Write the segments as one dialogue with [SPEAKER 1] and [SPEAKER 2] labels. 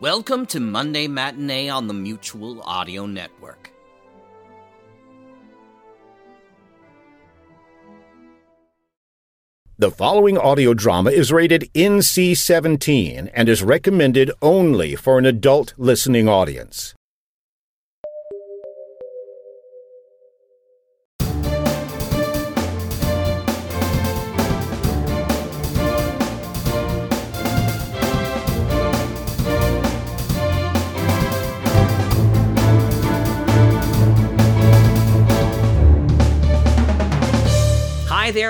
[SPEAKER 1] Welcome to Monday Matinee on the Mutual Audio Network.
[SPEAKER 2] The following audio drama is rated NC 17 and is recommended only for an adult listening audience.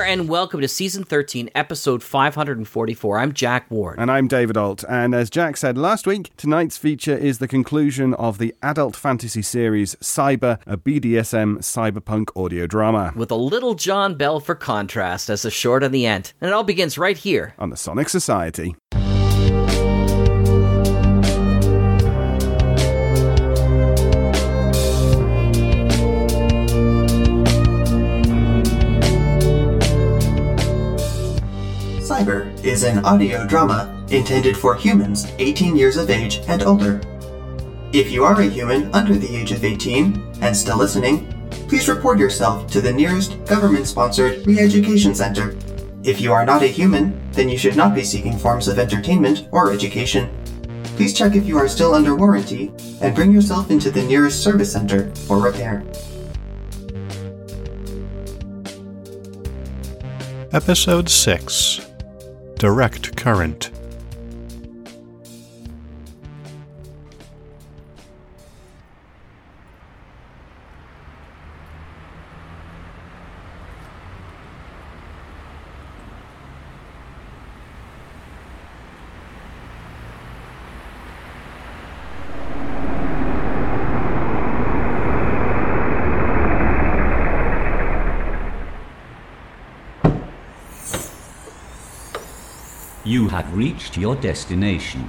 [SPEAKER 1] And welcome to Season 13, Episode 544. I'm Jack Ward.
[SPEAKER 3] And I'm David Ault. And as Jack said last week, tonight's feature is the conclusion of the adult fantasy series Cyber, a BDSM cyberpunk audio drama.
[SPEAKER 1] With a little John Bell for contrast as the short on the end. And it all begins right here.
[SPEAKER 3] On the Sonic Society.
[SPEAKER 4] Is an audio drama intended for humans 18 years of age and older. If you are a human under the age of 18 and still listening, please report yourself to the nearest government sponsored re education center. If you are not a human, then you should not be seeking forms of entertainment or education. Please check if you are still under warranty and bring yourself into the nearest service center for repair.
[SPEAKER 5] Episode 6 Direct Current.
[SPEAKER 6] Have reached your destination.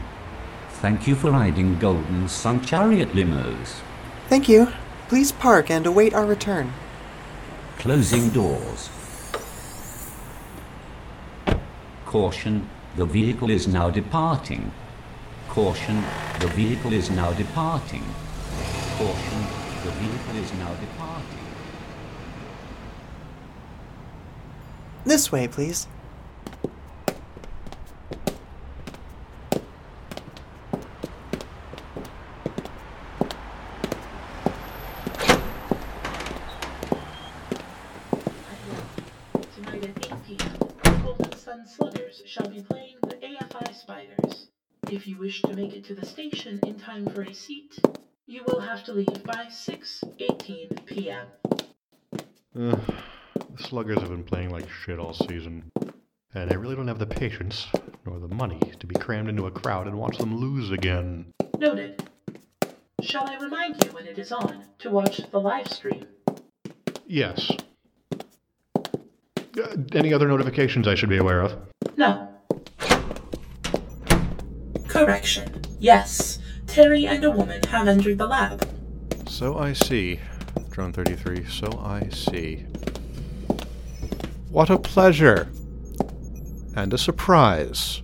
[SPEAKER 6] Thank you for riding Golden Sun Chariot limos.
[SPEAKER 7] Thank you. Please park and await our return.
[SPEAKER 6] Closing doors. Caution, the vehicle is now departing. Caution, the vehicle is now departing. Caution, the vehicle is now departing.
[SPEAKER 7] This way, please.
[SPEAKER 8] Tonight at 8 p.m., Golden Sun Sluggers shall be playing the AFI Spiders. If you wish to make it to the station in time for a seat, you will have to leave by 6:18 p.m.
[SPEAKER 5] Ugh, the Sluggers have been playing like shit all season. And I really don't have the patience, nor the money, to be crammed into a crowd and watch them lose again.
[SPEAKER 8] Noted. Shall I remind you when it is on to watch the live stream?
[SPEAKER 5] Yes. Uh, any other notifications I should be aware of?
[SPEAKER 8] No. Correction. Yes. Terry and a woman have entered the lab.
[SPEAKER 5] So I see. Drone 33, so I see. What a pleasure! And a surprise.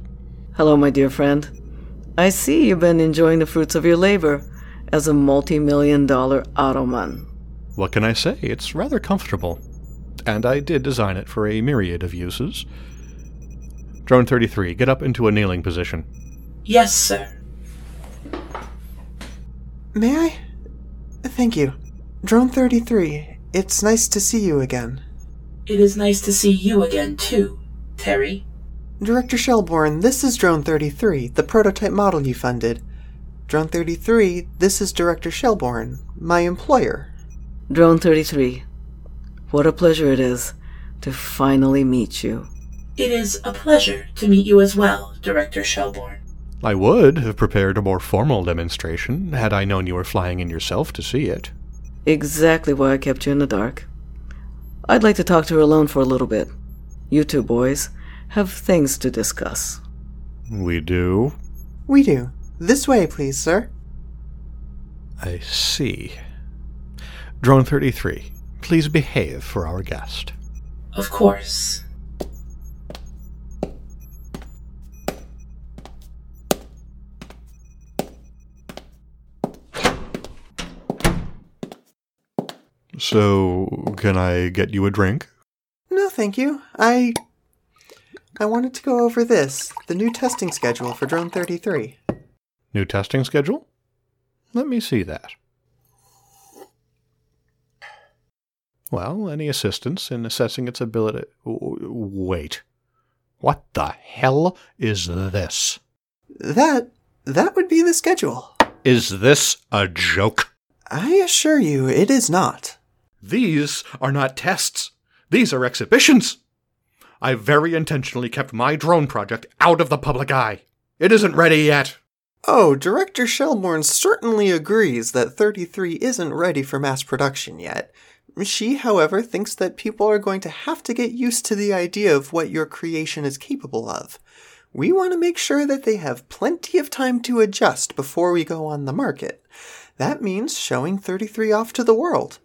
[SPEAKER 9] Hello, my dear friend. I see you've been enjoying the fruits of your labor as a multi million dollar ottoman.
[SPEAKER 5] What can I say? It's rather comfortable. And I did design it for a myriad of uses. Drone 33, get up into a kneeling position.
[SPEAKER 8] Yes, sir.
[SPEAKER 7] May I? Thank you. Drone 33, it's nice to see you again.
[SPEAKER 8] It is nice to see you again, too, Terry.
[SPEAKER 7] Director Shelbourne, this is Drone 33, the prototype model you funded. Drone 33, this is Director Shelbourne, my employer.
[SPEAKER 9] Drone 33, what a pleasure it is to finally meet you.
[SPEAKER 8] It is a pleasure to meet you as well, Director Shelbourne.
[SPEAKER 5] I would have prepared a more formal demonstration had I known you were flying in yourself to see it.
[SPEAKER 9] Exactly why I kept you in the dark. I'd like to talk to her alone for a little bit. You two boys have things to discuss.
[SPEAKER 5] We do?
[SPEAKER 4] We do. This way, please, sir.
[SPEAKER 5] I see. Drone 33, please behave for our guest.
[SPEAKER 8] Of course.
[SPEAKER 5] So, can I get you a drink?
[SPEAKER 4] No, thank you. I. I wanted to go over this the new testing schedule for Drone 33.
[SPEAKER 5] New testing schedule? Let me see that. Well, any assistance in assessing its ability. Wait. What the hell is this?
[SPEAKER 4] That. that would be the schedule.
[SPEAKER 5] Is this a joke?
[SPEAKER 4] I assure you, it is not.
[SPEAKER 5] These are not tests. These are exhibitions. I very intentionally kept my drone project out of the public eye. It isn't ready yet.
[SPEAKER 4] Oh, Director Shelbourne certainly agrees that 33 isn't ready for mass production yet. She, however, thinks that people are going to have to get used to the idea of what your creation is capable of. We want to make sure that they have plenty of time to adjust before we go on the market. That means showing 33 off to the world.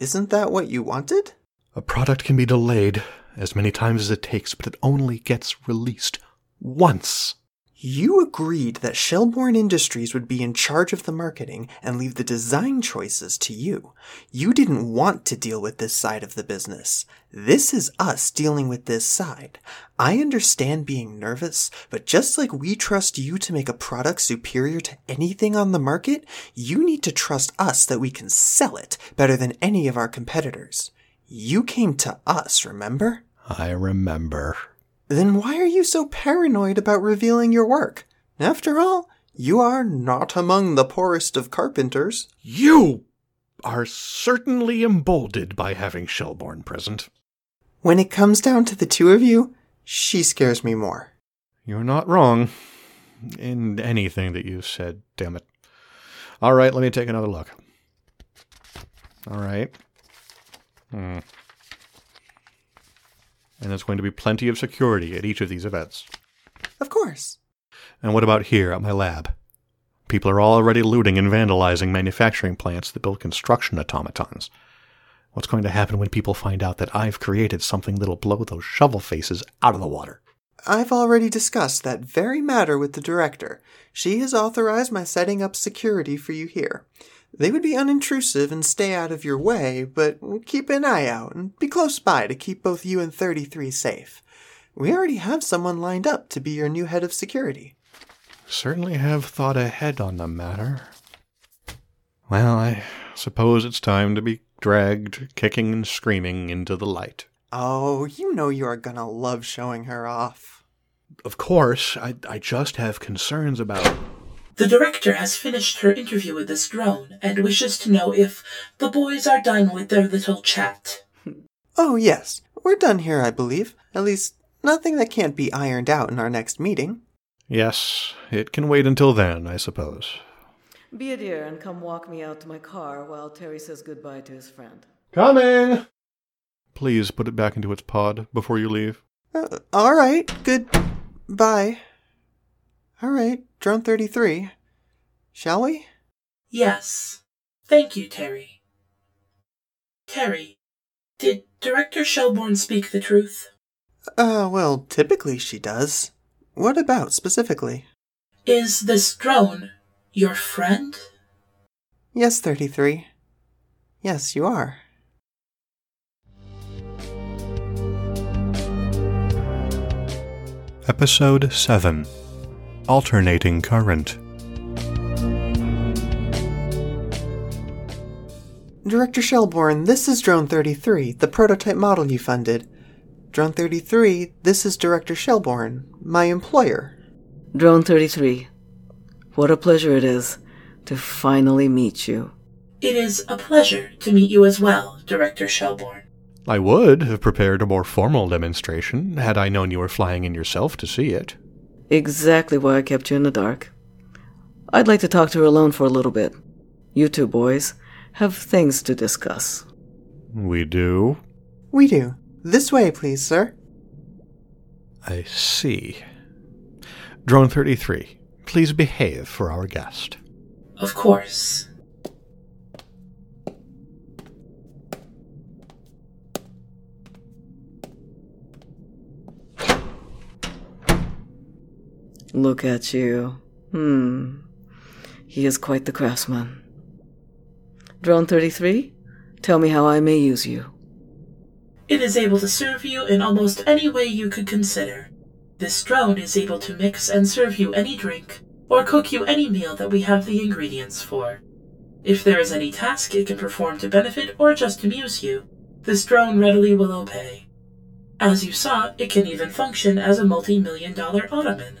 [SPEAKER 4] Isn't that what you wanted?
[SPEAKER 5] A product can be delayed as many times as it takes, but it only gets released once.
[SPEAKER 4] You agreed that Shelbourne Industries would be in charge of the marketing and leave the design choices to you. You didn't want to deal with this side of the business. This is us dealing with this side. I understand being nervous, but just like we trust you to make a product superior to anything on the market, you need to trust us that we can sell it better than any of our competitors. You came to us, remember?
[SPEAKER 5] I remember.
[SPEAKER 4] Then why are you so paranoid about revealing your work? After all, you are not among the poorest of carpenters.
[SPEAKER 5] You are certainly emboldened by having Shelbourne present.
[SPEAKER 4] When it comes down to the two of you, she scares me more.
[SPEAKER 5] You're not wrong in anything that you've said, damn it. All right, let me take another look. All right. Hmm and there's going to be plenty of security at each of these events.
[SPEAKER 4] Of course.
[SPEAKER 5] And what about here at my lab? People are already looting and vandalizing manufacturing plants that build construction automatons. What's going to happen when people find out that I've created something that'll blow those shovel faces out of the water?
[SPEAKER 4] I've already discussed that very matter with the director. She has authorized my setting up security for you here. They would be unintrusive and stay out of your way, but keep an eye out and be close by to keep both you and 33 safe. We already have someone lined up to be your new head of security.
[SPEAKER 5] Certainly have thought ahead on the matter. Well, I suppose it's time to be dragged, kicking and screaming, into the light.
[SPEAKER 4] Oh, you know you are gonna love showing her off.
[SPEAKER 5] Of course, I, I just have concerns about.
[SPEAKER 8] The director has finished her interview with this drone and wishes to know if the boys are done with their little chat.
[SPEAKER 4] Oh, yes. We're done here, I believe. At least, nothing that can't be ironed out in our next meeting.
[SPEAKER 5] Yes, it can wait until then, I suppose.
[SPEAKER 9] Be a dear and come walk me out to my car while Terry says goodbye to his friend.
[SPEAKER 5] Coming! Please put it back into its pod before you leave.
[SPEAKER 4] Uh, all right. Good. Bye. All right, drone 33. Shall we?
[SPEAKER 8] Yes. Thank you, Terry. Terry, did Director Shelbourne speak the truth?
[SPEAKER 4] Uh, well, typically she does. What about specifically?
[SPEAKER 8] Is this drone your friend?
[SPEAKER 4] Yes, 33. Yes, you are.
[SPEAKER 5] Episode 7 Alternating Current.
[SPEAKER 4] Director Shelbourne, this is Drone 33, the prototype model you funded. Drone 33, this is Director Shelbourne, my employer.
[SPEAKER 9] Drone 33, what a pleasure it is to finally meet you.
[SPEAKER 8] It is a pleasure to meet you as well, Director Shelbourne.
[SPEAKER 5] I would have prepared a more formal demonstration had I known you were flying in yourself to see it.
[SPEAKER 9] Exactly why I kept you in the dark. I'd like to talk to her alone for a little bit. You two boys have things to discuss.
[SPEAKER 5] We do?
[SPEAKER 4] We do. This way, please, sir.
[SPEAKER 5] I see. Drone 33, please behave for our guest.
[SPEAKER 8] Of course.
[SPEAKER 9] Look at you. Hmm. He is quite the craftsman. Drone 33, tell me how I may use you.
[SPEAKER 8] It is able to serve you in almost any way you could consider. This drone is able to mix and serve you any drink, or cook you any meal that we have the ingredients for. If there is any task it can perform to benefit or just amuse you, this drone readily will obey. As you saw, it can even function as a multi-million dollar ottoman.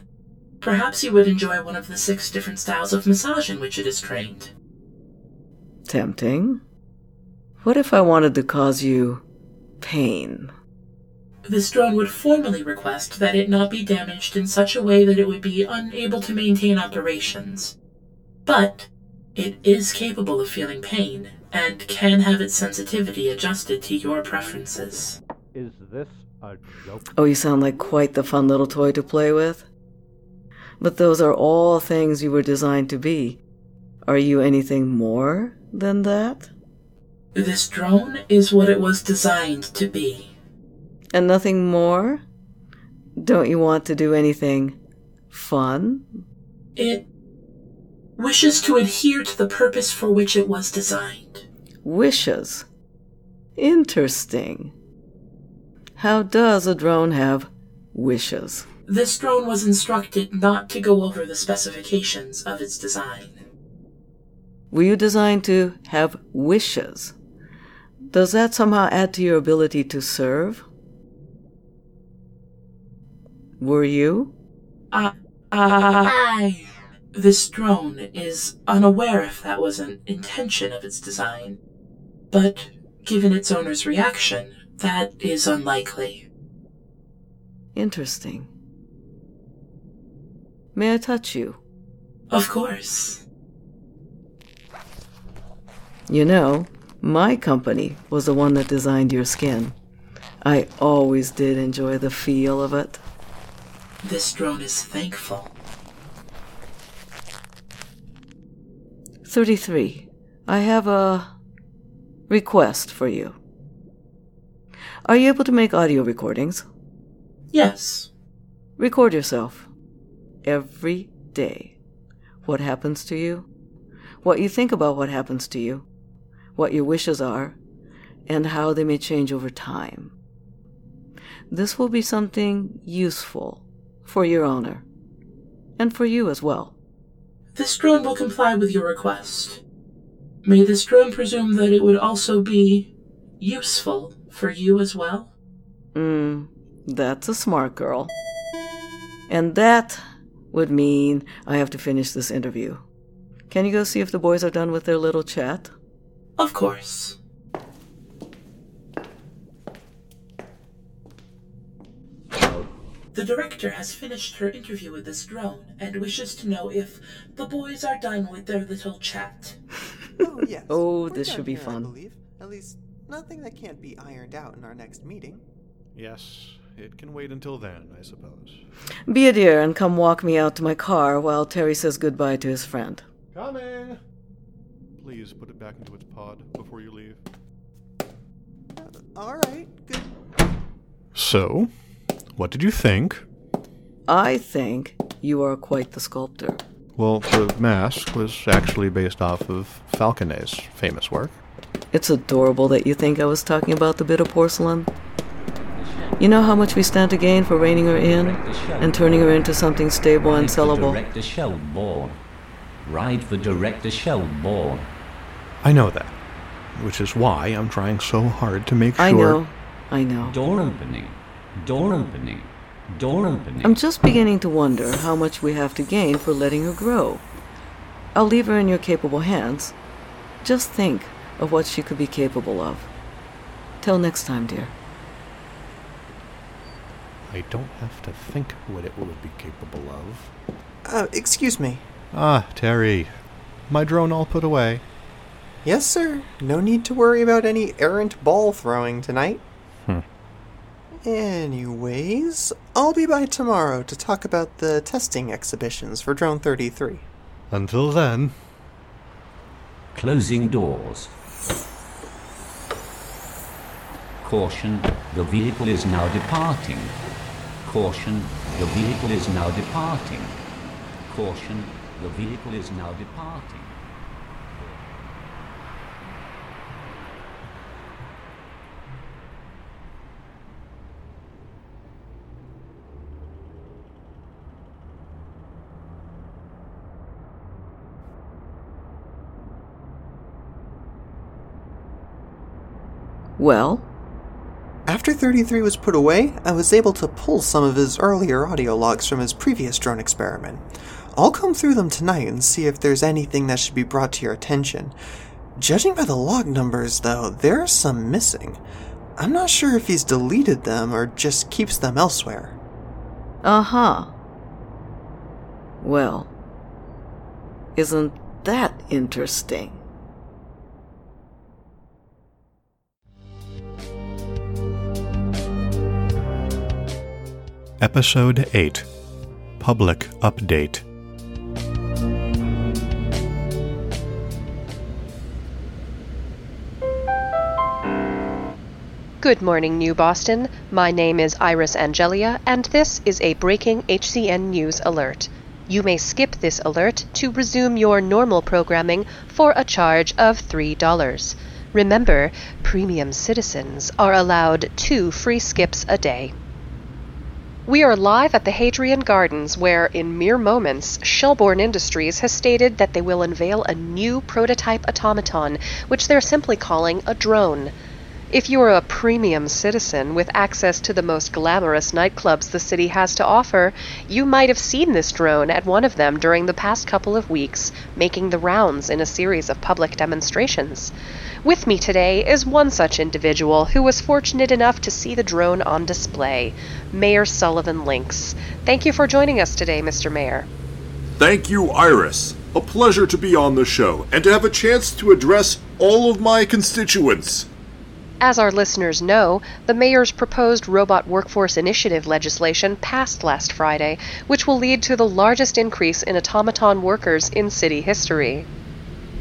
[SPEAKER 8] Perhaps you would enjoy one of the six different styles of massage in which it is trained.
[SPEAKER 9] Tempting. What if I wanted to cause you pain?
[SPEAKER 8] This drone would formally request that it not be damaged in such a way that it would be unable to maintain operations. But it is capable of feeling pain and can have its sensitivity adjusted to your preferences.
[SPEAKER 5] Is this a joke?
[SPEAKER 9] Oh, you sound like quite the fun little toy to play with. But those are all things you were designed to be. Are you anything more than that?
[SPEAKER 8] This drone is what it was designed to be.
[SPEAKER 9] And nothing more? Don't you want to do anything fun?
[SPEAKER 8] It wishes to adhere to the purpose for which it was designed.
[SPEAKER 9] Wishes. Interesting. How does a drone have wishes?
[SPEAKER 8] This drone was instructed not to go over the specifications of its design.
[SPEAKER 9] Were you designed to have wishes? Does that somehow add to your ability to serve? Were you?
[SPEAKER 8] Uh, I. This drone is unaware if that was an intention of its design, but given its owner's reaction, that is unlikely.
[SPEAKER 9] Interesting. May I touch you?
[SPEAKER 8] Of course.
[SPEAKER 9] You know, my company was the one that designed your skin. I always did enjoy the feel of it.
[SPEAKER 8] This drone is thankful.
[SPEAKER 9] 33. I have a request for you. Are you able to make audio recordings?
[SPEAKER 8] Yes.
[SPEAKER 9] Record yourself. Every day. What happens to you? What you think about what happens to you? What your wishes are? And how they may change over time. This will be something useful for your owner. And for you as well.
[SPEAKER 8] This drone will comply with your request. May this drone presume that it would also be useful for you as well?
[SPEAKER 9] Hmm, that's a smart girl. And that would mean I have to finish this interview. Can you go see if the boys are done with their little chat?
[SPEAKER 8] Of course. The director has finished her interview with this drone and wishes to know if the boys are done with their little chat.
[SPEAKER 4] Oh, yes.
[SPEAKER 9] Oh,
[SPEAKER 4] We're
[SPEAKER 9] this should be
[SPEAKER 4] here, I
[SPEAKER 9] fun.
[SPEAKER 4] believe. At least, nothing that can't be ironed out in our next meeting.
[SPEAKER 5] Yes, it can wait until then, I suppose.
[SPEAKER 9] Be a dear and come walk me out to my car while Terry says goodbye to his friend.
[SPEAKER 5] Coming! Please put it back into its pod before you leave.
[SPEAKER 4] Uh, all right, good.
[SPEAKER 5] So, what did you think?
[SPEAKER 9] I think you are quite the sculptor.
[SPEAKER 5] Well, the mask was actually based off of Falconet's famous work.
[SPEAKER 9] It's adorable that you think I was talking about the bit of porcelain. You know how much we stand to gain for reining her in and turning her into something stable and sellable?
[SPEAKER 6] director shell ball. Ride the director shell ball.
[SPEAKER 5] I know that, which is why I'm trying so hard to make sure.
[SPEAKER 9] I know. I know.
[SPEAKER 6] Door opening. Door opening. Door opening.
[SPEAKER 9] I'm just beginning to wonder how much we have to gain for letting her grow. I'll leave her in your capable hands. Just think of what she could be capable of. Till next time, dear.
[SPEAKER 5] I don't have to think what it would be capable of.
[SPEAKER 4] Uh, excuse me.
[SPEAKER 5] Ah, Terry. My drone all put away.
[SPEAKER 4] Yes, sir. No need to worry about any errant ball throwing tonight.
[SPEAKER 5] Hmm.
[SPEAKER 4] Anyways, I'll be by tomorrow to talk about the testing exhibitions for Drone 33.
[SPEAKER 5] Until then.
[SPEAKER 6] Closing doors. Caution, the vehicle is now departing. Caution, the vehicle is now departing. Caution, the vehicle is now departing.
[SPEAKER 9] Well,
[SPEAKER 4] After 33 was put away, I was able to pull some of his earlier audio logs from his previous drone experiment. I'll comb through them tonight and see if there's anything that should be brought to your attention. Judging by the log numbers, though, there are some missing. I'm not sure if he's deleted them or just keeps them elsewhere.
[SPEAKER 9] uh huh. Well, isn't that interesting?
[SPEAKER 5] Episode 8 Public Update.
[SPEAKER 10] Good morning, New Boston. My name is Iris Angelia, and this is a breaking HCN News alert. You may skip this alert to resume your normal programming for a charge of $3. Remember, premium citizens are allowed two free skips a day. We are live at the Hadrian Gardens, where, in mere moments, Shelbourne Industries has stated that they will unveil a new prototype automaton, which they're simply calling a drone. If you are a premium citizen with access to the most glamorous nightclubs the city has to offer, you might have seen this drone at one of them during the past couple of weeks, making the rounds in a series of public demonstrations. With me today is one such individual who was fortunate enough to see the drone on display, Mayor Sullivan Lynx. Thank you for joining us today, Mr. Mayor.
[SPEAKER 11] Thank you, Iris. A pleasure to be on the show and to have a chance to address all of my constituents.
[SPEAKER 10] As our listeners know, the mayor's proposed Robot Workforce Initiative legislation passed last Friday, which will lead to the largest increase in automaton workers in city history.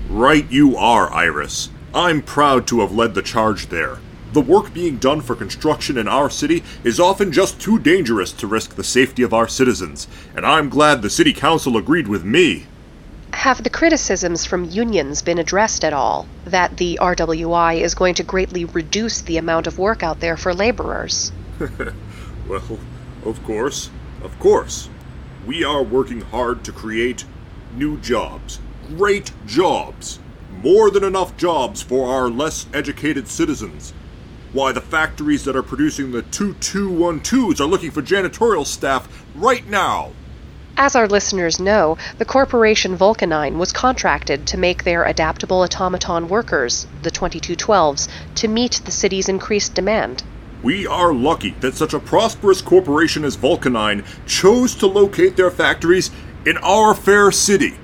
[SPEAKER 11] Right you are, Iris. I'm proud to have led the charge there. The work being done for construction in our city is often just too dangerous to risk the safety of our citizens, and I'm glad the city council agreed with me.
[SPEAKER 10] Have the criticisms from unions been addressed at all that the RWI is going to greatly reduce the amount of work out there for laborers?
[SPEAKER 11] well, of course, of course. We are working hard to create new jobs, great jobs, more than enough jobs for our less educated citizens. Why, the factories that are producing the 2212s are looking for janitorial staff right now.
[SPEAKER 10] As our listeners know, the corporation Vulcanine was contracted to make their adaptable automaton workers, the 2212s, to meet the city's increased demand.
[SPEAKER 11] We are lucky that such a prosperous corporation as Vulcanine chose to locate their factories in our fair city.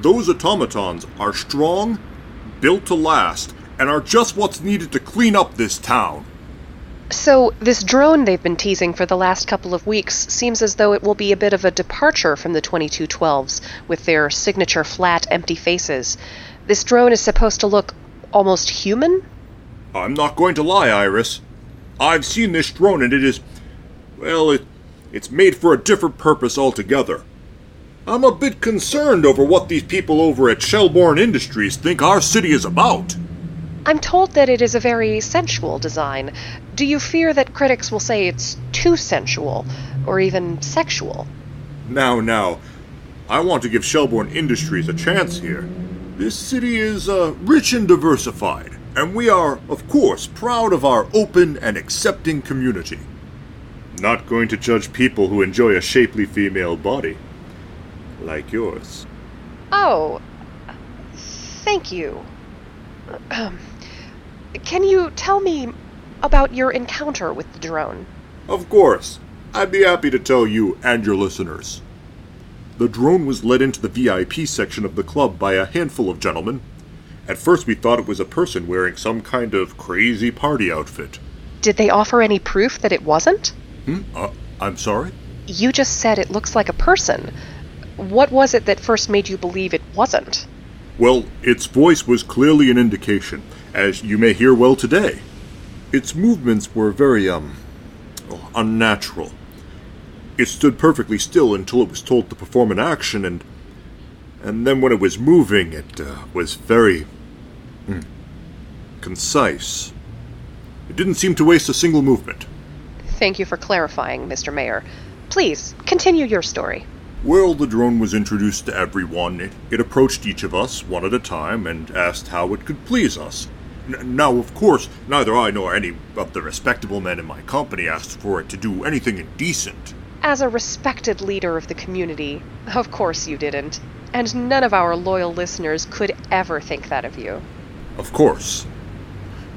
[SPEAKER 11] Those automatons are strong, built to last, and are just what's needed to clean up this town.
[SPEAKER 10] So, this drone they've been teasing for the last couple of weeks seems as though it will be a bit of a departure from the 2212s, with their signature flat, empty faces. This drone is supposed to look almost human?
[SPEAKER 11] I'm not going to lie, Iris. I've seen this drone and it is. well, it, it's made for a different purpose altogether. I'm a bit concerned over what these people over at Shelbourne Industries think our city is about.
[SPEAKER 10] I'm told that it is a very sensual design. Do you fear that critics will say it's too sensual, or even sexual?
[SPEAKER 11] Now, now, I want to give Shelbourne Industries a chance here. This city is uh, rich and diversified, and we are, of course, proud of our open and accepting community. Not going to judge people who enjoy a shapely female body. Like yours.
[SPEAKER 10] Oh, thank you. Um, Can you tell me about your encounter with the drone?
[SPEAKER 11] Of course. I'd be happy to tell you and your listeners. The drone was led into the VIP section of the club by a handful of gentlemen. At first, we thought it was a person wearing some kind of crazy party outfit.
[SPEAKER 10] Did they offer any proof that it wasn't?
[SPEAKER 11] Hmm? Uh, I'm sorry?
[SPEAKER 10] You just said it looks like a person. What was it that first made you believe it wasn't?
[SPEAKER 11] Well, its voice was clearly an indication, as you may hear well today. Its movements were very, um, unnatural. It stood perfectly still until it was told to perform an action, and. and then when it was moving, it uh, was very. Mm, concise. It didn't seem to waste a single movement.
[SPEAKER 10] Thank you for clarifying, Mr. Mayor. Please, continue your story.
[SPEAKER 11] Well, the drone was introduced to everyone. It, approached each of us, one at a time, and asked how it could please us. N- now, of course, neither I nor any of the respectable men in my company asked for it to do anything indecent.
[SPEAKER 10] As a respected leader of the community, of course you didn't. And none of our loyal listeners could ever think that of you.
[SPEAKER 11] Of course.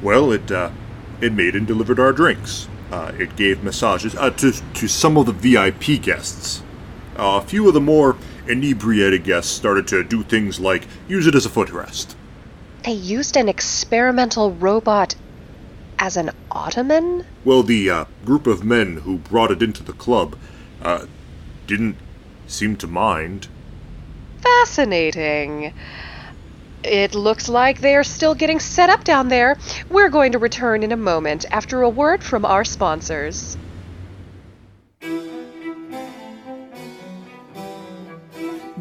[SPEAKER 11] Well, it, uh, it made and delivered our drinks. Uh, it gave massages uh, to, to some of the VIP guests. Uh, a few of the more inebriated guests started to do things like use it as a footrest.
[SPEAKER 10] They used an experimental robot as an ottoman?
[SPEAKER 11] Well, the uh, group of men who brought it into the club uh, didn't seem to mind.
[SPEAKER 10] Fascinating. It looks like they're still getting set up down there. We're going to return in a moment after a word from our sponsors.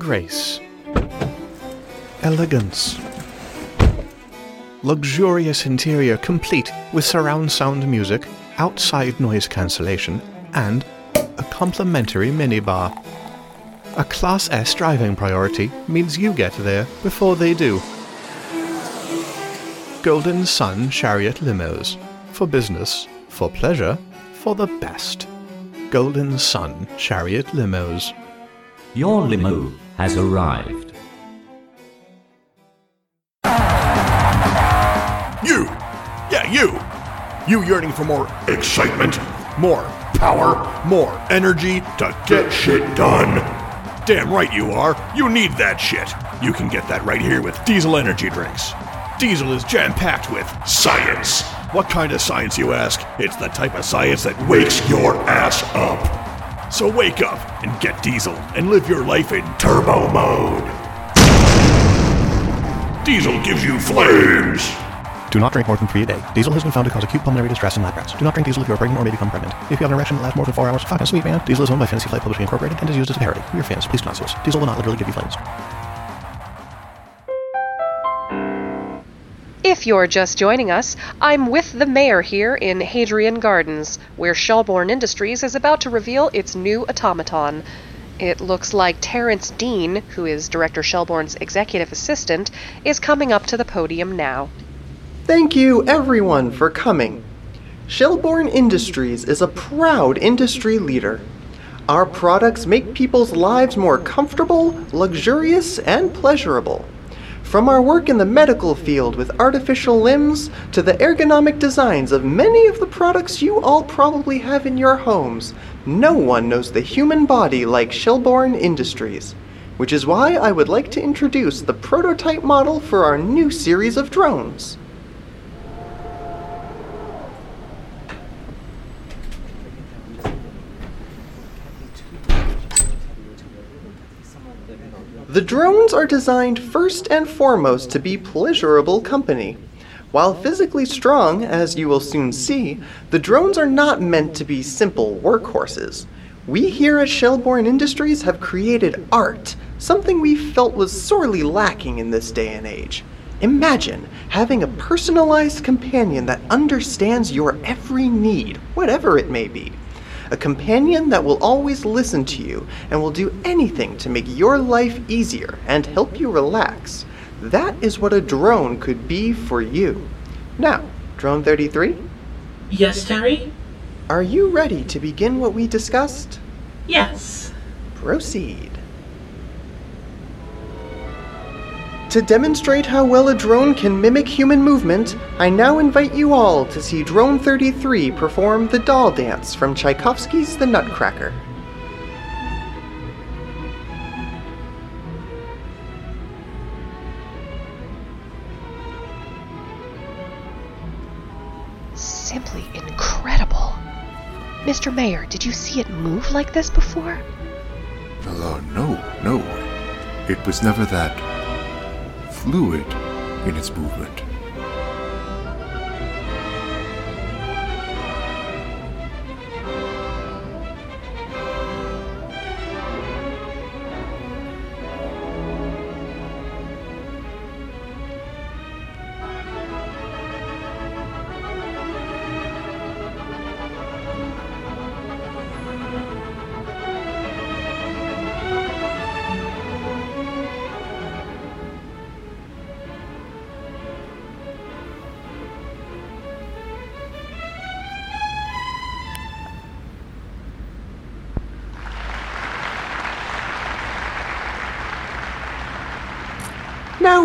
[SPEAKER 5] Grace. Elegance. Luxurious interior complete with surround sound music, outside noise cancellation, and a complimentary minibar. A Class S driving priority means you get there before they do. Golden Sun Chariot Limos. For business, for pleasure, for the best. Golden Sun Chariot Limos.
[SPEAKER 6] Your limo has arrived.
[SPEAKER 11] You! Yeah, you! You yearning for more excitement, more power, more energy to get shit done. Damn right you are. You need that shit. You can get that right here with Diesel Energy Drinks. Diesel is jam packed with science. What kind of science, you ask? It's the type of science that wakes your ass up. So wake up and get Diesel and live your life in turbo mode. Diesel gives you flames.
[SPEAKER 5] Do not drink more than three a day. Diesel has been found to cause acute pulmonary distress in lab rats. Do not drink diesel if you are pregnant or may become pregnant. If you have an erection that lasts more than four hours, fucking sweet man. Diesel is owned by Fantasy Flight Publishing Incorporated and is used as a parody. For your fans, please do not sue us. Diesel will not literally give you flames.
[SPEAKER 10] If you're just joining us, I'm with the mayor here in Hadrian Gardens, where Shelbourne Industries is about to reveal its new automaton. It looks like Terrence Dean, who is Director Shelbourne's executive assistant, is coming up to the podium now.
[SPEAKER 4] Thank you, everyone, for coming. Shelbourne Industries is a proud industry leader. Our products make people's lives more comfortable, luxurious, and pleasurable. From our work in the medical field with artificial limbs to the ergonomic designs of many of the products you all probably have in your homes, no one knows the human body like Shelbourne Industries. Which is why I would like to introduce the prototype model for our new series of drones. The drones are designed first and foremost to be pleasurable company. While physically strong, as you will soon see, the drones are not meant to be simple workhorses. We here at Shelbourne Industries have created art, something we felt was sorely lacking in this day and age. Imagine having a personalized companion that understands your every need, whatever it may be. A companion that will always listen to you and will do anything to make your life easier and help you relax. That is what a drone could be for you. Now, Drone 33?
[SPEAKER 8] Yes, Terry?
[SPEAKER 4] Are you ready to begin what we discussed?
[SPEAKER 8] Yes.
[SPEAKER 4] Proceed. To demonstrate how well a drone can mimic human movement, I now invite you all to see Drone 33 perform the doll dance from Tchaikovsky's The Nutcracker.
[SPEAKER 10] Simply incredible. Mr. Mayor, did you see it move like this before?
[SPEAKER 11] Uh, no, no. It was never that fluid in its movement.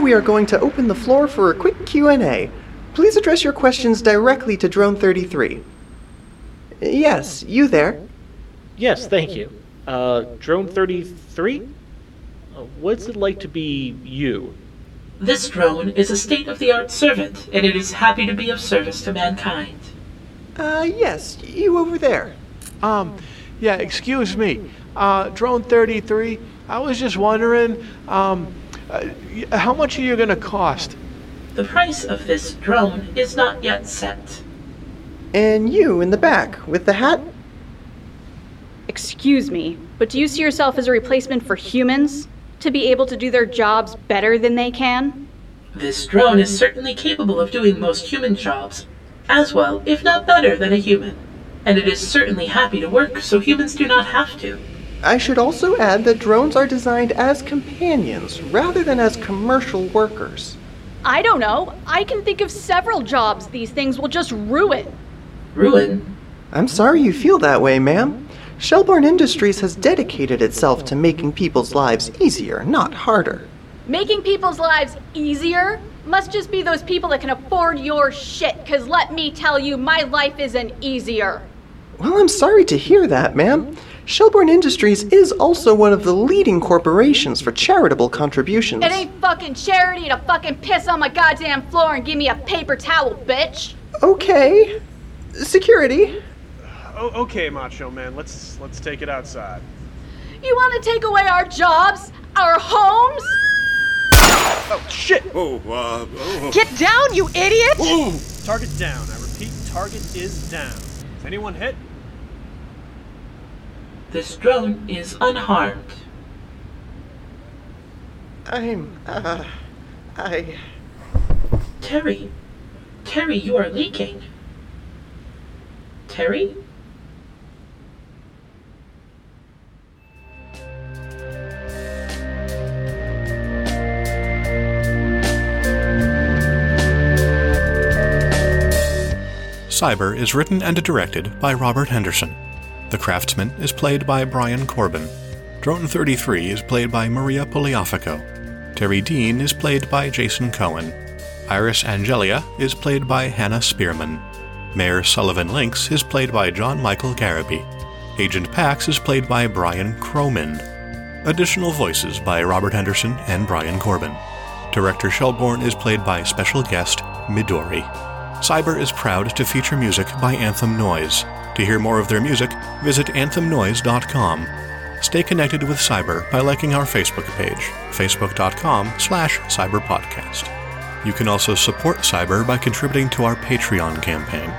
[SPEAKER 4] We are going to open the floor for a quick Q&A. Please address your questions directly to Drone 33. Yes, you there.
[SPEAKER 12] Yes, thank you. Uh, Drone 33? Uh, what's it like to be you?
[SPEAKER 8] This drone is a state of the art servant, and it is happy to be of service to mankind.
[SPEAKER 4] Uh, yes, you over there.
[SPEAKER 13] Um, yeah, excuse me. Uh, Drone 33, I was just wondering, um, uh, how much are you gonna cost?
[SPEAKER 8] The price of this drone is not yet set.
[SPEAKER 4] And you in the back with the hat?
[SPEAKER 14] Excuse me, but do you see yourself as a replacement for humans? To be able to do their jobs better than they can?
[SPEAKER 8] This drone is certainly capable of doing most human jobs as well, if not better, than a human. And it is certainly happy to work so humans do not have to.
[SPEAKER 4] I should also add that drones are designed as companions rather than as commercial workers.
[SPEAKER 14] I don't know. I can think of several jobs these things will just ruin.
[SPEAKER 8] Ruin?
[SPEAKER 4] I'm sorry you feel that way, ma'am. Shelbourne Industries has dedicated itself to making people's lives easier, not harder.
[SPEAKER 14] Making people's lives easier must just be those people that can afford your shit, because let me tell you, my life isn't easier.
[SPEAKER 4] Well, I'm sorry to hear that, ma'am. Shelbourne Industries is also one of the leading corporations for charitable contributions.
[SPEAKER 14] It ain't fucking charity to fucking piss on my goddamn floor and give me a paper towel, bitch.
[SPEAKER 4] Okay. Security.
[SPEAKER 15] Oh, okay, Macho Man. Let's let's take it outside.
[SPEAKER 14] You want to take away our jobs, our homes?
[SPEAKER 15] Oh shit!
[SPEAKER 11] Oh, uh, oh.
[SPEAKER 10] Get down, you idiot!
[SPEAKER 15] Target down. I repeat, target is down. Is anyone hit?
[SPEAKER 8] This drone is unharmed.
[SPEAKER 4] I'm, uh, I.
[SPEAKER 8] Terry. Terry, you are leaking. Terry?
[SPEAKER 5] Cyber is written and directed by Robert Henderson. The Craftsman is played by Brian Corbin. Drone 33 is played by Maria Poliafico. Terry Dean is played by Jason Cohen. Iris Angelia is played by Hannah Spearman. Mayor Sullivan Lynx is played by John Michael Garraby. Agent Pax is played by Brian Croman. Additional voices by Robert Henderson and Brian Corbin. Director Shelbourne is played by special guest Midori. Cyber is proud to feature music by Anthem Noise. To hear more of their music, visit anthemnoise.com. Stay connected with Cyber by liking our Facebook page, facebook.com slash cyberpodcast. You can also support Cyber by contributing to our Patreon campaign,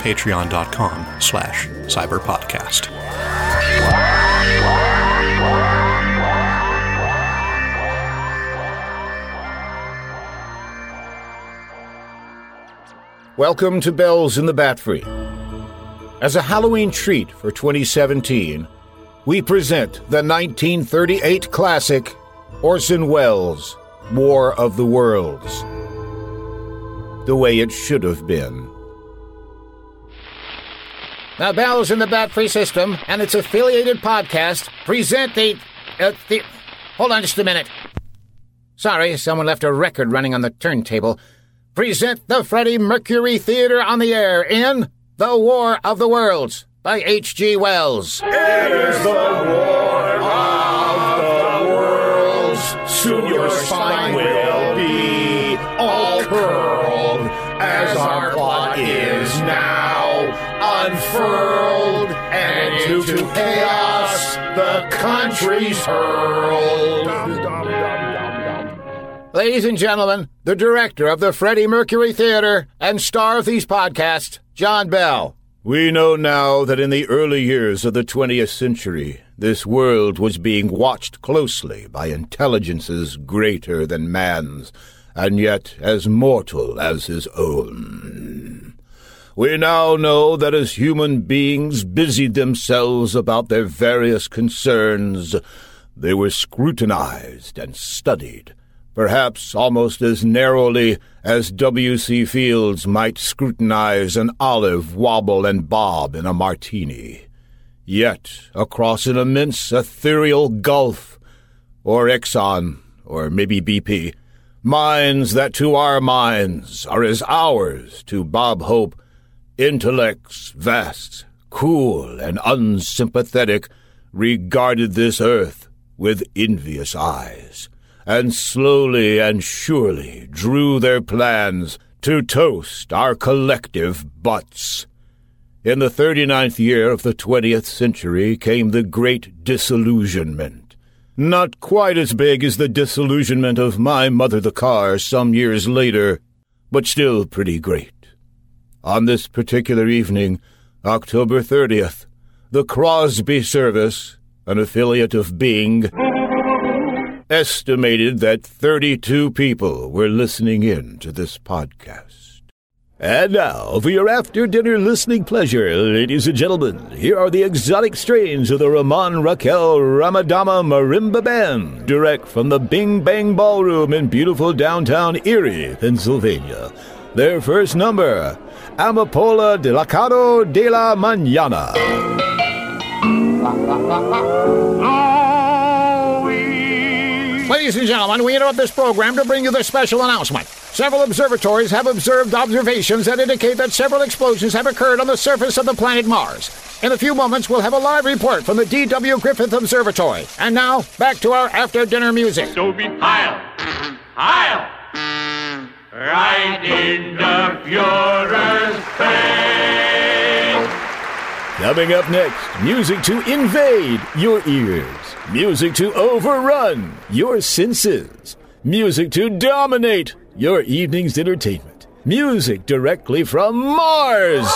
[SPEAKER 5] patreon.com slash cyberpodcast.
[SPEAKER 16] Welcome to Bells in the Batfree. As a Halloween treat for 2017, we present the 1938 classic Orson Welles' War of the Worlds. The way it should have been. The Bells in the Batfree System and its affiliated podcast present the. Uh, the hold on just a minute. Sorry, someone left a record running on the turntable. Present the Freddie Mercury Theater on the air in The War of the Worlds by H.G. Wells.
[SPEAKER 11] It is the war of the worlds. Soon your spine will be all curled as our plot is now unfurled and into chaos the country's hurled.
[SPEAKER 16] Ladies and gentlemen, the director of the Freddie Mercury Theater and star of these podcasts, John Bell. We know now that in the early years of the 20th century, this world was being watched closely by intelligences greater than man's, and yet as mortal as his own. We now know that as human beings busied themselves about their various concerns, they were scrutinized and studied, perhaps almost as narrowly as W.C. Fields might scrutinize an olive wobble and bob in a martini. Yet, across an immense ethereal gulf, or Exxon, or maybe BP, minds that to our minds are as ours to Bob Hope, intellects vast, cool, and unsympathetic, regarded this earth with envious eyes and slowly and surely drew their plans to toast our collective butts. In the thirty-ninth year of the twentieth century came the Great Disillusionment. Not quite as big as the disillusionment of my mother the car some years later, but still pretty great. On this particular evening, October 30th, the Crosby Service, an affiliate of Bing, estimated that 32 people were listening in to this podcast. And now, for your after dinner listening pleasure, ladies and gentlemen, here are the exotic strains of the Ramon Raquel Ramadama Marimba Band, direct from the Bing Bang Ballroom in beautiful downtown Erie, Pennsylvania. Their first number, Amapola de la Cado de la Mañana. Ladies and gentlemen, we interrupt this program to bring you this special announcement. Several observatories have observed observations that indicate that several explosions have occurred on the surface of the planet Mars. In a few moments, we'll have a live report from the D.W. Griffith Observatory. And now, back to our after dinner music.
[SPEAKER 17] So be Heil! Heil! Right in the Fuhrer's face!
[SPEAKER 16] Coming up next, music to invade your ears, music to overrun your senses, music to dominate your evening's entertainment, music directly from Mars.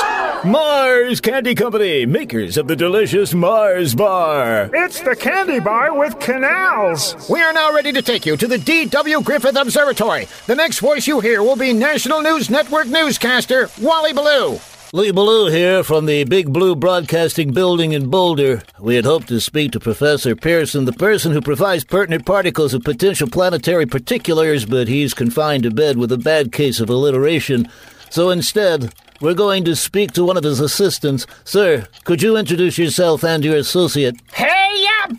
[SPEAKER 16] Mars Candy Company, makers of the delicious Mars Bar.
[SPEAKER 18] It's the candy bar with canals.
[SPEAKER 16] We are now ready to take you to the D.W. Griffith Observatory. The next voice you hear will be National News Network newscaster Wally Ballou.
[SPEAKER 19] Lee Ballou here from the Big Blue Broadcasting Building in Boulder. We had hoped to speak to Professor Pearson, the person who provides pertinent particles of potential planetary particulars, but he's confined to bed with a bad case of alliteration. So instead, we're going to speak to one of his assistants. Sir, could you introduce yourself and your associate?
[SPEAKER 16] Hey, ya,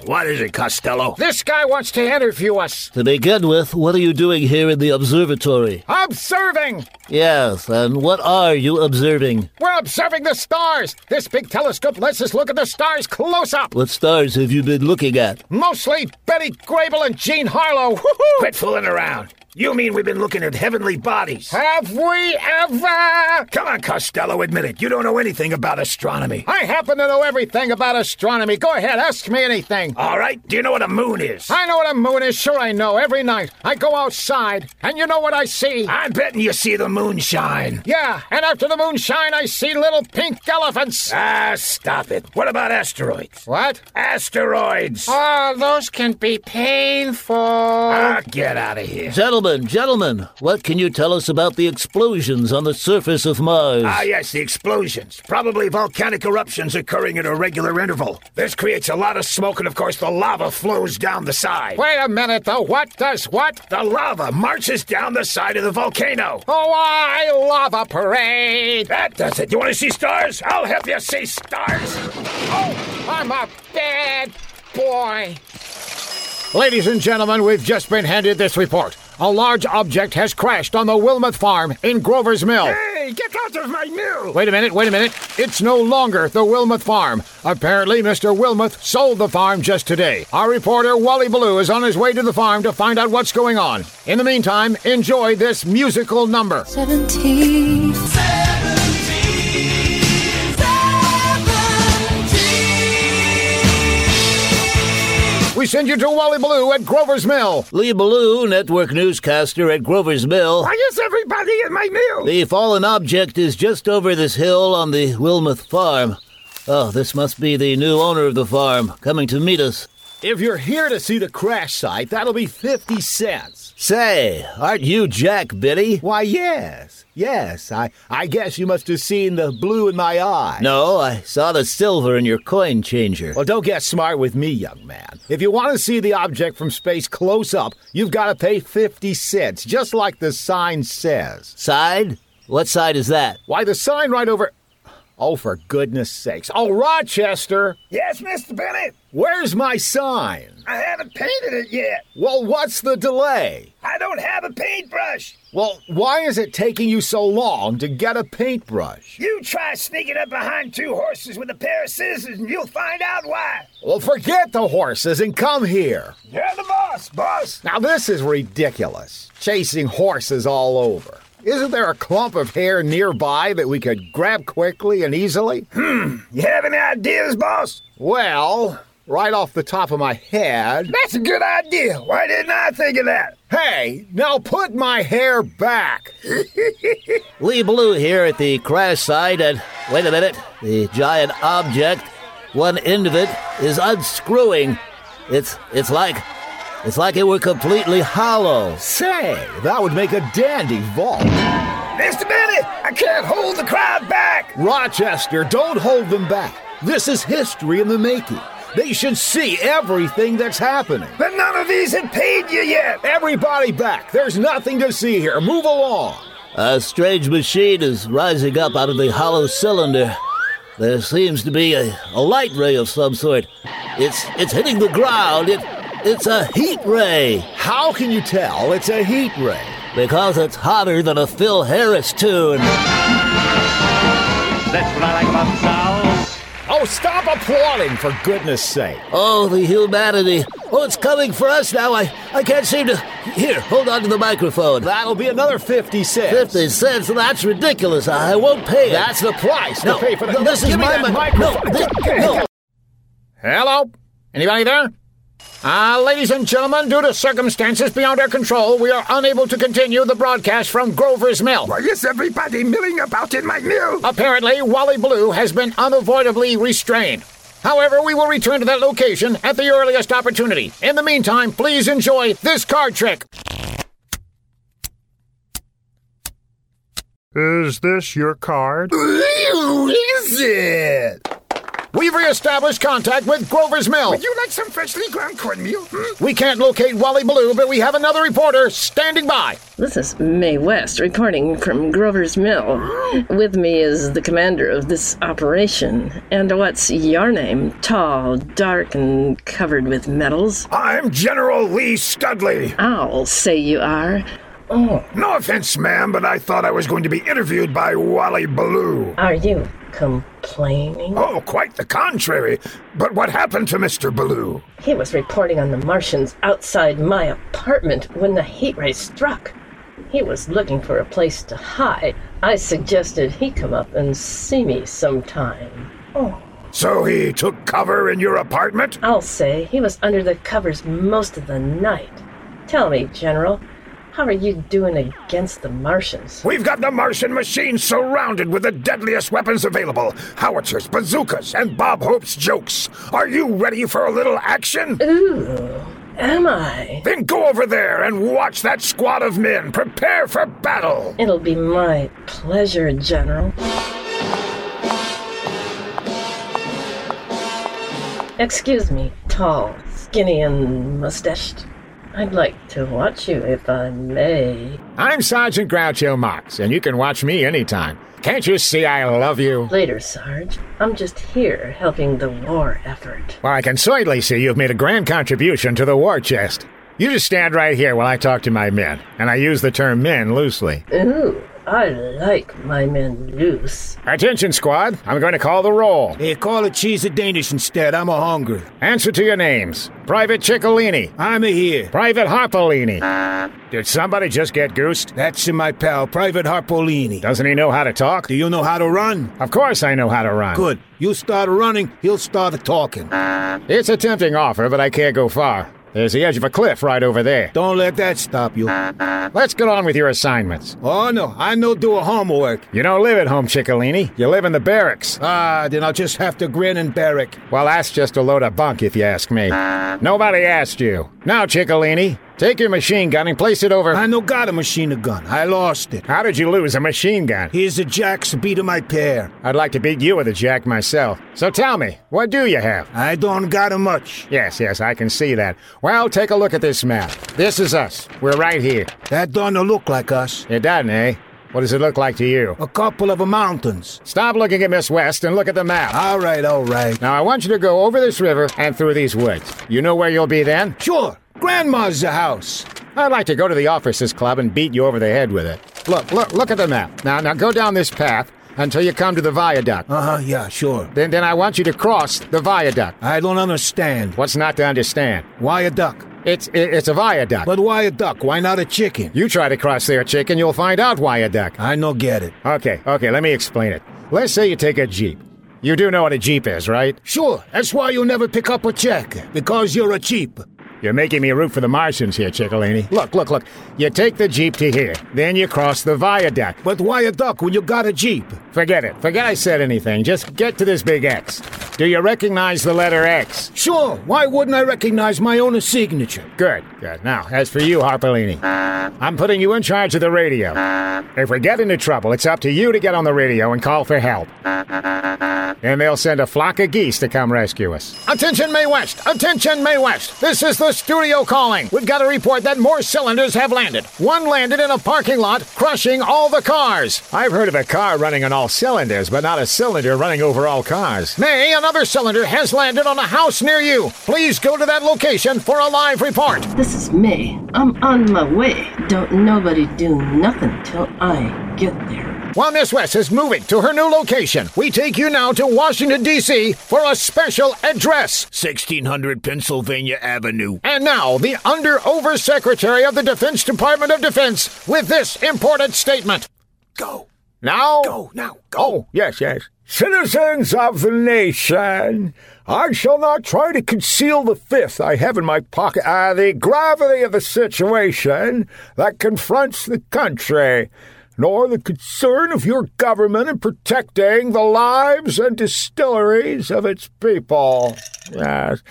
[SPEAKER 16] bud!
[SPEAKER 19] What is it, Costello?
[SPEAKER 16] This guy wants to interview us.
[SPEAKER 19] To begin with, what are you doing here in the observatory?
[SPEAKER 16] Observing!
[SPEAKER 19] Yes, and what are you observing?
[SPEAKER 16] We're observing the stars. This big telescope lets us look at the stars close up.
[SPEAKER 19] What stars have you been looking at?
[SPEAKER 16] Mostly Betty Grable and Jean Harlow. Woo-hoo!
[SPEAKER 2] Quit fooling around. You mean we've been looking at heavenly bodies?
[SPEAKER 16] Have we ever?
[SPEAKER 2] Come on, Costello, admit it. You don't know anything about astronomy.
[SPEAKER 16] I happen to know everything about astronomy. Go ahead, ask me anything.
[SPEAKER 2] All right. Do you know what a moon is?
[SPEAKER 16] I know what a moon is. Sure, I know. Every night I go outside, and you know what I see?
[SPEAKER 2] I'm betting you see the moon shine.
[SPEAKER 16] Yeah, and after the moon shine, I see little pink elephants.
[SPEAKER 2] Ah, stop it. What about asteroids?
[SPEAKER 16] What?
[SPEAKER 2] Asteroids.
[SPEAKER 16] Oh, those can be painful.
[SPEAKER 2] Ah, get out of here.
[SPEAKER 19] Gentlemen, gentlemen, what can you tell us about the explosions on the surface of Mars?
[SPEAKER 2] Ah, yes, the explosions. Probably volcanic eruptions occurring at a regular interval. This creates a lot of smoke, and of course, the lava flows down the side.
[SPEAKER 16] Wait a minute, the what does what?
[SPEAKER 2] The lava marches down the side of the volcano.
[SPEAKER 16] Oh, I love a parade.
[SPEAKER 2] That does it. You want to see stars? I'll help you see stars.
[SPEAKER 16] Oh, I'm a bad boy.
[SPEAKER 2] Ladies and gentlemen, we've just been handed this report. A large object has crashed on the Wilmoth Farm in Grover's Mill.
[SPEAKER 16] Hey, get out of my mill!
[SPEAKER 2] Wait a minute, wait a minute. It's no longer the Wilmoth Farm. Apparently, Mr. Wilmoth sold the farm just today. Our reporter, Wally Ballou, is on his way to the farm to find out what's going on. In the meantime, enjoy this musical number.
[SPEAKER 20] 17.
[SPEAKER 2] We send you to Wally Ballou at Grover's Mill.
[SPEAKER 19] Lee Ballou, network newscaster at Grover's Mill.
[SPEAKER 16] Why is everybody in my mill?
[SPEAKER 19] The fallen object is just over this hill on the Wilmoth farm. Oh, this must be the new owner of the farm coming to meet us.
[SPEAKER 2] If you're here to see the crash site, that'll be 50 cents.
[SPEAKER 19] Say, aren't you Jack Benny?
[SPEAKER 2] Why, yes. Yes, I, I guess you must have seen the blue in my eye.
[SPEAKER 19] No, I saw the silver in your coin changer.
[SPEAKER 2] Well, don't get smart with me, young man. If you want to see the object from space close up, you've got to pay 50 cents, just like the sign says.
[SPEAKER 19] Side? What side is that?
[SPEAKER 2] Why, the sign right over. Oh, for goodness sakes. Oh, Rochester!
[SPEAKER 16] Yes, Mr. Benny?
[SPEAKER 2] Where's my sign?
[SPEAKER 16] I haven't painted it yet.
[SPEAKER 2] Well, what's the delay?
[SPEAKER 16] I don't have a paintbrush.
[SPEAKER 2] Well, why is it taking you so long to get a paintbrush?
[SPEAKER 16] You try sneaking up behind two horses with a pair of scissors and you'll find out why.
[SPEAKER 2] Well, forget the horses and come here.
[SPEAKER 16] You're the boss, boss.
[SPEAKER 2] Now, this is ridiculous. Chasing horses all over. Isn't there a clump of hair nearby that we could grab quickly and easily?
[SPEAKER 16] Hmm. You have any ideas, boss?
[SPEAKER 2] Well, right off the top of my head.
[SPEAKER 16] That's a good idea. Why didn't I think of that?
[SPEAKER 2] Hey, now put my hair back.
[SPEAKER 19] Lee Blue here at the crash site, and wait a minute. The giant object, one end of it, is unscrewing. It's it's like it's like it were completely hollow.
[SPEAKER 2] Say, that would make a dandy vault.
[SPEAKER 16] Mr. Benny, I can't hold the crowd back.
[SPEAKER 2] Rochester, don't hold them back. This is history in the making. They should see everything that's happening.
[SPEAKER 16] But none of these have paid you yet.
[SPEAKER 2] Everybody back. There's nothing to see here. Move along.
[SPEAKER 19] A strange machine is rising up out of the hollow cylinder. There seems to be a, a light ray of some sort. It's it's hitting the ground. It it's a heat ray.
[SPEAKER 2] How can you tell it's a heat ray?
[SPEAKER 19] Because it's hotter than a Phil Harris tune.
[SPEAKER 21] That's what I like about the South.
[SPEAKER 2] Oh, stop applauding, for goodness sake.
[SPEAKER 19] Oh, the humanity. Oh, it's coming for us now. I, I can't seem to. Here, hold on to the microphone.
[SPEAKER 2] That'll be another 50 cents.
[SPEAKER 19] 50 cents? That's ridiculous. I won't pay it.
[SPEAKER 2] That's the price
[SPEAKER 19] no,
[SPEAKER 2] to pay for the.
[SPEAKER 19] No, this
[SPEAKER 2] Give
[SPEAKER 19] is
[SPEAKER 2] me
[SPEAKER 19] my
[SPEAKER 2] that
[SPEAKER 19] mi-
[SPEAKER 2] microphone.
[SPEAKER 19] No, thi- no.
[SPEAKER 2] Hello? Anybody there? Uh, ladies and gentlemen, due to circumstances beyond our control, we are unable to continue the broadcast from Grover's Mill.
[SPEAKER 16] Why is everybody milling about in my mill?
[SPEAKER 2] Apparently, Wally Blue has been unavoidably restrained. However, we will return to that location at the earliest opportunity. In the meantime, please enjoy this card trick.
[SPEAKER 18] Is this your card?
[SPEAKER 16] Who is it?
[SPEAKER 2] We've reestablished contact with Grover's Mill.
[SPEAKER 16] Would you like some freshly ground cornmeal? Hmm?
[SPEAKER 2] We can't locate Wally Blue, but we have another reporter standing by.
[SPEAKER 22] This is Mae West reporting from Grover's Mill. With me is the commander of this operation. And what's your name? Tall, dark, and covered with medals?
[SPEAKER 16] I'm General Lee Studley.
[SPEAKER 22] I'll say you are. Oh,
[SPEAKER 16] No offense, ma'am, but I thought I was going to be interviewed by Wally Ballou.
[SPEAKER 22] are you complaining?
[SPEAKER 16] Oh, quite the contrary. But what happened to Mr. Ballou?
[SPEAKER 22] He was reporting on the Martians outside my apartment when the heat ray struck. He was looking for a place to hide. I suggested he come up and see me sometime. Oh.
[SPEAKER 16] So he took cover in your apartment?
[SPEAKER 22] I'll say he was under the covers most of the night. Tell me, General, how are you doing against the Martians?
[SPEAKER 16] We've got the Martian machine surrounded with the deadliest weapons available howitzers, bazookas, and Bob Hope's jokes. Are you ready for a little action?
[SPEAKER 22] Ooh, am I?
[SPEAKER 16] Then go over there and watch that squad of men prepare for battle.
[SPEAKER 22] It'll be my pleasure, General. Excuse me, tall, skinny, and mustached. I'd like to watch you if I may.
[SPEAKER 2] I'm Sergeant Groucho Marx, and you can watch me anytime. Can't you see I love you?
[SPEAKER 22] Later, Sarge. I'm just here helping the war effort.
[SPEAKER 2] Well, I can certainly see you've made a grand contribution to the war chest. You just stand right here while I talk to my men, and I use the term men loosely.
[SPEAKER 22] Ooh, I like my men loose.
[SPEAKER 2] Attention, squad. I'm going to call the roll. Hey, call it cheese of Danish instead. I'm a hungry. Answer to your names. Private Ciccolini. I'm a here. Private Harpolini. Did somebody just get goosed? That's my pal, Private Harpolini. Doesn't he know how to talk? Do you know how to run? Of course I know how to run. Good. You start running, he'll start talking. It's a tempting offer, but I can't go far. There's the edge of a cliff right over there. Don't let that stop you. Let's get on with your assignments. Oh, no, I no do a homework. You don't live at home, Ciccolini. You live in the barracks. Ah, then I'll just have to grin and barrack. Well, that's just a load of bunk, if you ask me. Nobody asked you. Now, Ciccolini, take your machine gun and place it over. I no got a machine gun. I lost it. How did you lose a machine gun? Here's a jack's beat of my pair. I'd like to beat you with a jack myself. So tell me, what do you have? I don't got a much. Yes, yes, I can see that. Well, take a look at this map. This is us. We're right here. That don't look like us. It doesn't, eh? What does it look like to you? A couple of mountains. Stop looking at Miss West and look at the map. All right, all right. Now I want you to go over this river and through these woods. You know where you'll be then? Sure. Grandma's house. I'd like to go to the officers' club and beat you over the head with it. Look, look, look at the map. Now, now go down this path until you come to the viaduct. Uh huh. Yeah, sure. Then, then I want you to cross the viaduct. I don't understand. What's not to understand? Viaduct. It's it, it's a viaduct. But why a duck? Why not a chicken? You try to cross there, chicken. You'll find out why a duck. I no get it. Okay, okay. Let me explain it. Let's say you take a jeep. You do know what a jeep is, right? Sure. That's why you'll never pick up a check because you're a jeep. You're making me root for the Martians here, Ciccolini. Look, look, look. You take the Jeep to here, then you cross the viaduct. But why a duck when you got a Jeep? Forget it. Forget I said anything. Just get to this big X. Do you recognize the letter X? Sure. Why wouldn't I recognize my own signature? Good, good. Now, as for you, Harpolini, I'm putting you in charge of the radio. If we get into trouble, it's up to you to get on the radio and call for help. And they'll send a flock of geese to come rescue us. Attention, Mae West! Attention, Mae West! This is the studio calling. We've got a report that more cylinders have landed. One landed in a parking lot, crushing all the cars. I've heard of a car running on all cylinders, but not a cylinder running over all cars. Mae, another cylinder has landed on a house near you. Please go to that location for a live report.
[SPEAKER 22] This is Mae. I'm on my way. Don't nobody do nothing till I get there.
[SPEAKER 2] While Miss West is moving to her new location, we take you now to Washington, D.C. for a special address 1600 Pennsylvania Avenue. And now, the Under Oversecretary of the Defense Department of Defense with this important statement Go. Now? Go, now, go. Oh, yes, yes. Citizens of the nation, I shall not try to conceal the fifth I have in my pocket, uh, the gravity of the situation that confronts the country nor the concern of your government in protecting the lives and distilleries of its people. Yes.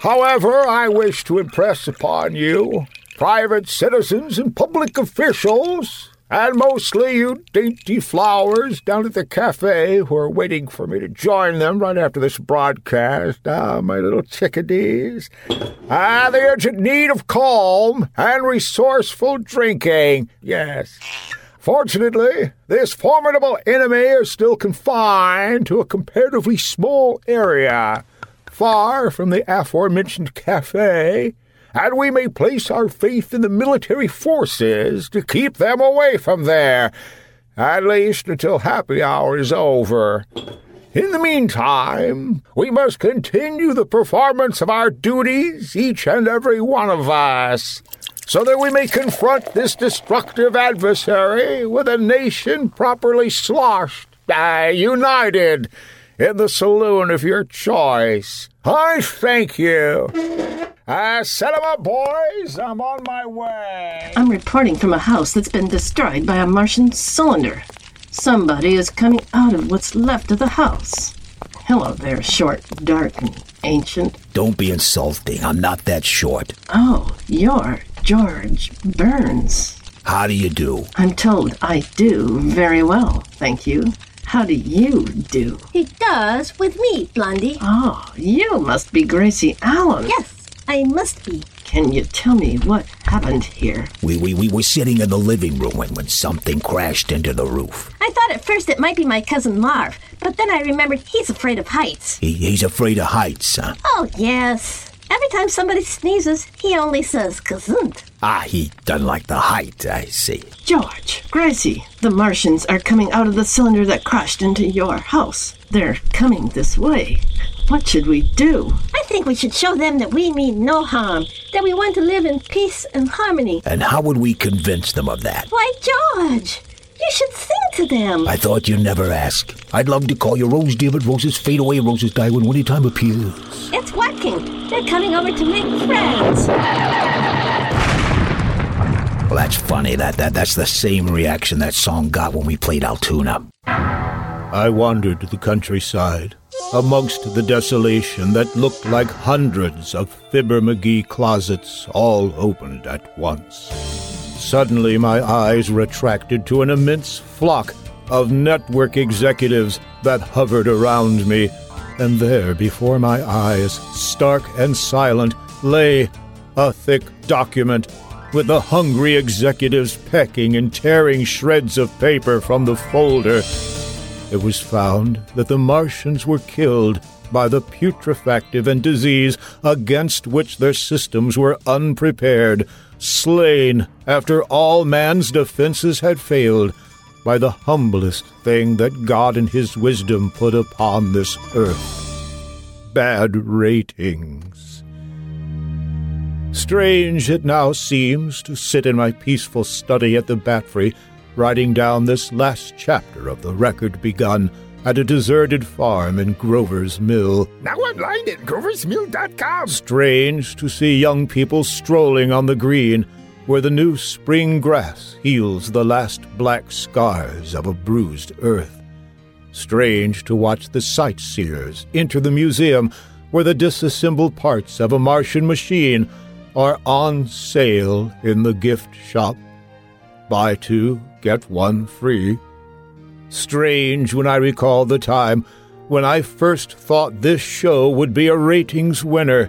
[SPEAKER 2] However, I wish to impress upon you, private citizens and public officials, and mostly you dainty flowers down at the cafe who are waiting for me to join them right after this broadcast. Ah, my little chickadees. Ah, the urgent need of calm and resourceful drinking. Yes. Fortunately, this formidable enemy is still confined to a comparatively small area, far from the aforementioned cafe, and we may place our faith in the military forces to keep them away from there, at least until happy hour is over. In the meantime, we must continue the performance of our duties, each and every one of us so that we may confront this destructive adversary with a nation properly sloshed, uh, united, in the saloon of your choice. I thank you. Uh, set 'em up, boys. I'm on my way.
[SPEAKER 22] I'm reporting from a house that's been destroyed by a Martian cylinder. Somebody is coming out of what's left of the house. Hello there, short, dark, and ancient.
[SPEAKER 19] Don't be insulting. I'm not that short.
[SPEAKER 22] Oh, you're George Burns.
[SPEAKER 19] How do you do?
[SPEAKER 22] I'm told I do very well, thank you. How do you do?
[SPEAKER 1] He does with me, Blondie.
[SPEAKER 22] Oh, you must be Gracie Allen.
[SPEAKER 1] Yes, I must be.
[SPEAKER 22] Can you tell me what happened here?
[SPEAKER 19] We, we, we were sitting in the living room when, when something crashed into the roof.
[SPEAKER 22] I thought at first it might be my cousin Marv, but then I remembered he's afraid of heights.
[SPEAKER 19] He, he's afraid of heights, huh?
[SPEAKER 22] Oh, yes. Every time somebody sneezes, he only says kazunt.
[SPEAKER 19] Ah, he doesn't like the height, I see.
[SPEAKER 22] George, Gracie, the Martians are coming out of the cylinder that crashed into your house. They're coming this way. What should we do? I think we should show them that we mean no harm, that we want to live in peace and harmony.
[SPEAKER 19] And how would we convince them of that?
[SPEAKER 22] Why, George, you should sing to them.
[SPEAKER 19] I thought you'd never ask. I'd love to call you Rose dear, but roses fade away, roses die when winter time appears.
[SPEAKER 22] It's working. They're coming over to make friends.
[SPEAKER 19] Well, that's funny. That, that That's the same reaction that song got when we played Altoona.
[SPEAKER 16] I wandered the countryside, amongst the desolation that looked like hundreds of Fibber McGee closets all opened at once. Suddenly, my eyes retracted to an immense flock of network executives that hovered around me, and there before my eyes, stark and silent, lay a thick document with the hungry executives pecking and tearing shreds of paper from the folder. It was found that the Martians were killed by the putrefactive and disease against which their systems were unprepared, slain after all man's defenses had failed by the humblest thing that God in His wisdom put upon this earth bad ratings. Strange it now seems to sit in my peaceful study at the Battery, writing down this last chapter of the record begun at a deserted farm in Grover's Mill.
[SPEAKER 2] Now online at groversmill.com.
[SPEAKER 16] Strange to see young people strolling on the green where the new spring grass heals the last black scars of a bruised earth. Strange to watch the sightseers enter the museum where the disassembled parts of a Martian machine are on sale in the gift shop. Buy two, get one free. Strange when I recall the time when I first thought this show would be a ratings winner,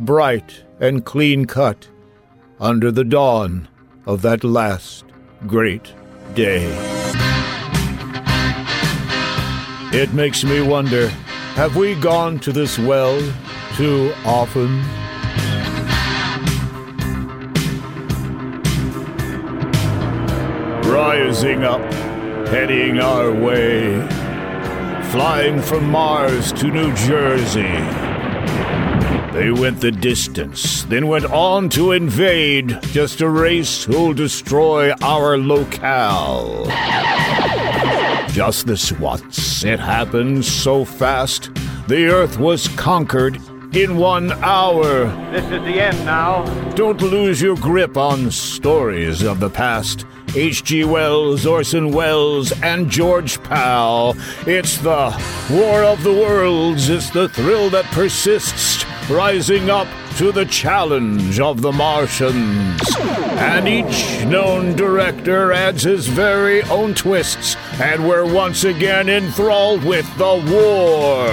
[SPEAKER 16] bright and clean cut, under the dawn of that last great day. It makes me wonder have we gone to this well too often? Rising up, heading our way, flying from Mars to New Jersey. They went the distance, then went on to invade just a race who'll destroy our locale. Just this once, it happened so fast, the Earth was conquered in one hour.
[SPEAKER 1] This is the end now.
[SPEAKER 16] Don't lose your grip on stories of the past. H.G. Wells, Orson Welles, and George Pal. It's the War of the Worlds. It's the thrill that persists, rising up to the challenge of the Martians. And each known director adds his very own twists, and we're once again enthralled with the War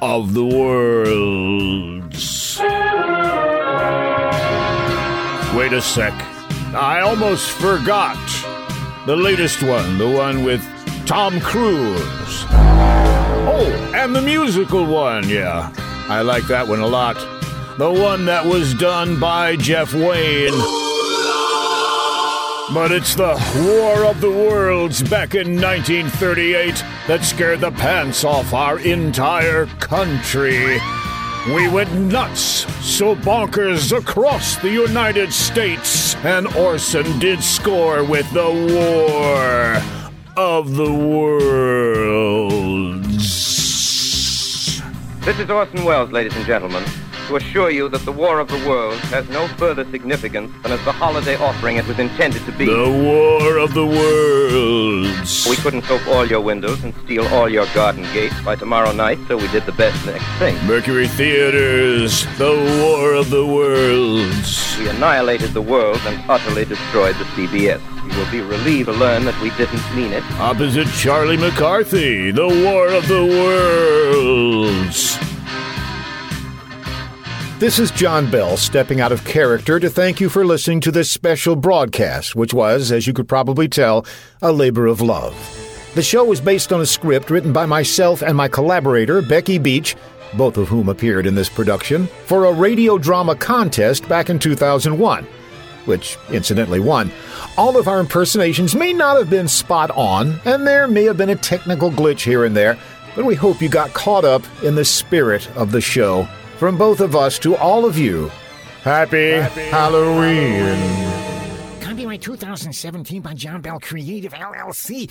[SPEAKER 16] of the Worlds. Wait a sec. I almost forgot. The latest one, the one with Tom Cruise. Oh, and the musical one, yeah. I like that one a lot. The one that was done by Jeff Wayne. But it's the War of the Worlds back in 1938 that scared the pants off our entire country. We went nuts, so bonkers across the United States, and Orson did score with the War of the Worlds.
[SPEAKER 23] This is Orson Welles, ladies and gentlemen, to assure you that the War of the Worlds has no further significance than as the holiday offering it was intended to be.
[SPEAKER 16] The War of the Worlds.
[SPEAKER 23] We couldn't soap all your windows and steal all your garden gates by tomorrow night, so we did the best next thing.
[SPEAKER 16] Mercury Theaters, The War of the Worlds.
[SPEAKER 23] We annihilated the world and utterly destroyed the CBS. You will be relieved to learn that we didn't mean it.
[SPEAKER 16] Opposite Charlie McCarthy, The War of the Worlds. This is John Bell stepping out of character to thank you for listening to this special broadcast, which was, as you could probably tell, a labor of love. The show was based on a script written by myself and my collaborator, Becky Beach, both of whom appeared in this production, for a radio drama contest back in 2001, which incidentally won. All of our impersonations may not have been spot on, and there may have been a technical glitch here and there, but we hope you got caught up in the spirit of the show. From both of us to all of you, happy, Halloween.
[SPEAKER 2] Copyright 2017 by John Bell Creative LLC.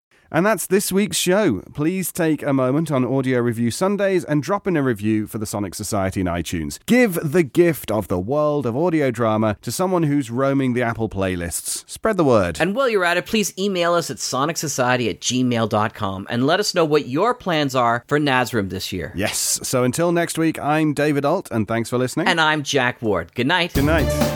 [SPEAKER 3] And that's this week's show. Please take a moment on Audio Review Sundays and drop in a review for the Sonic Society in iTunes. Give the gift of the world of audio drama to someone who's roaming the Apple playlists. Spread the word.
[SPEAKER 1] And while you're at it, please email us at sonicsociety at gmail.com and let us know what your plans are for Nazrim this year.
[SPEAKER 3] Yes. So until next week, I'm David Ault, and thanks for listening.
[SPEAKER 1] And I'm Jack Ward. Good night.
[SPEAKER 3] Good night.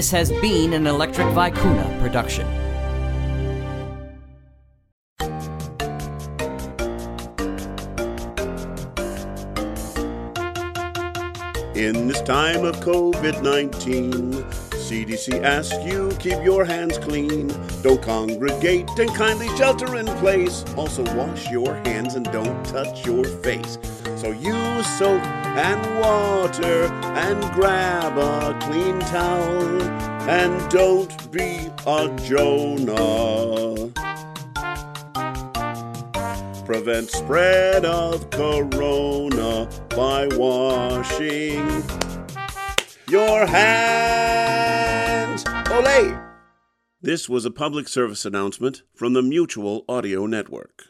[SPEAKER 1] This has been an Electric Vicuna production.
[SPEAKER 24] In this time of COVID 19, CDC asks you keep your hands clean. Don't congregate and kindly shelter in place. Also, wash your hands and don't touch your face. So use soap and water and grab a clean towel and don't be a Jonah. Prevent spread of corona by washing your hands. Olay! This was a public service announcement from the Mutual Audio Network.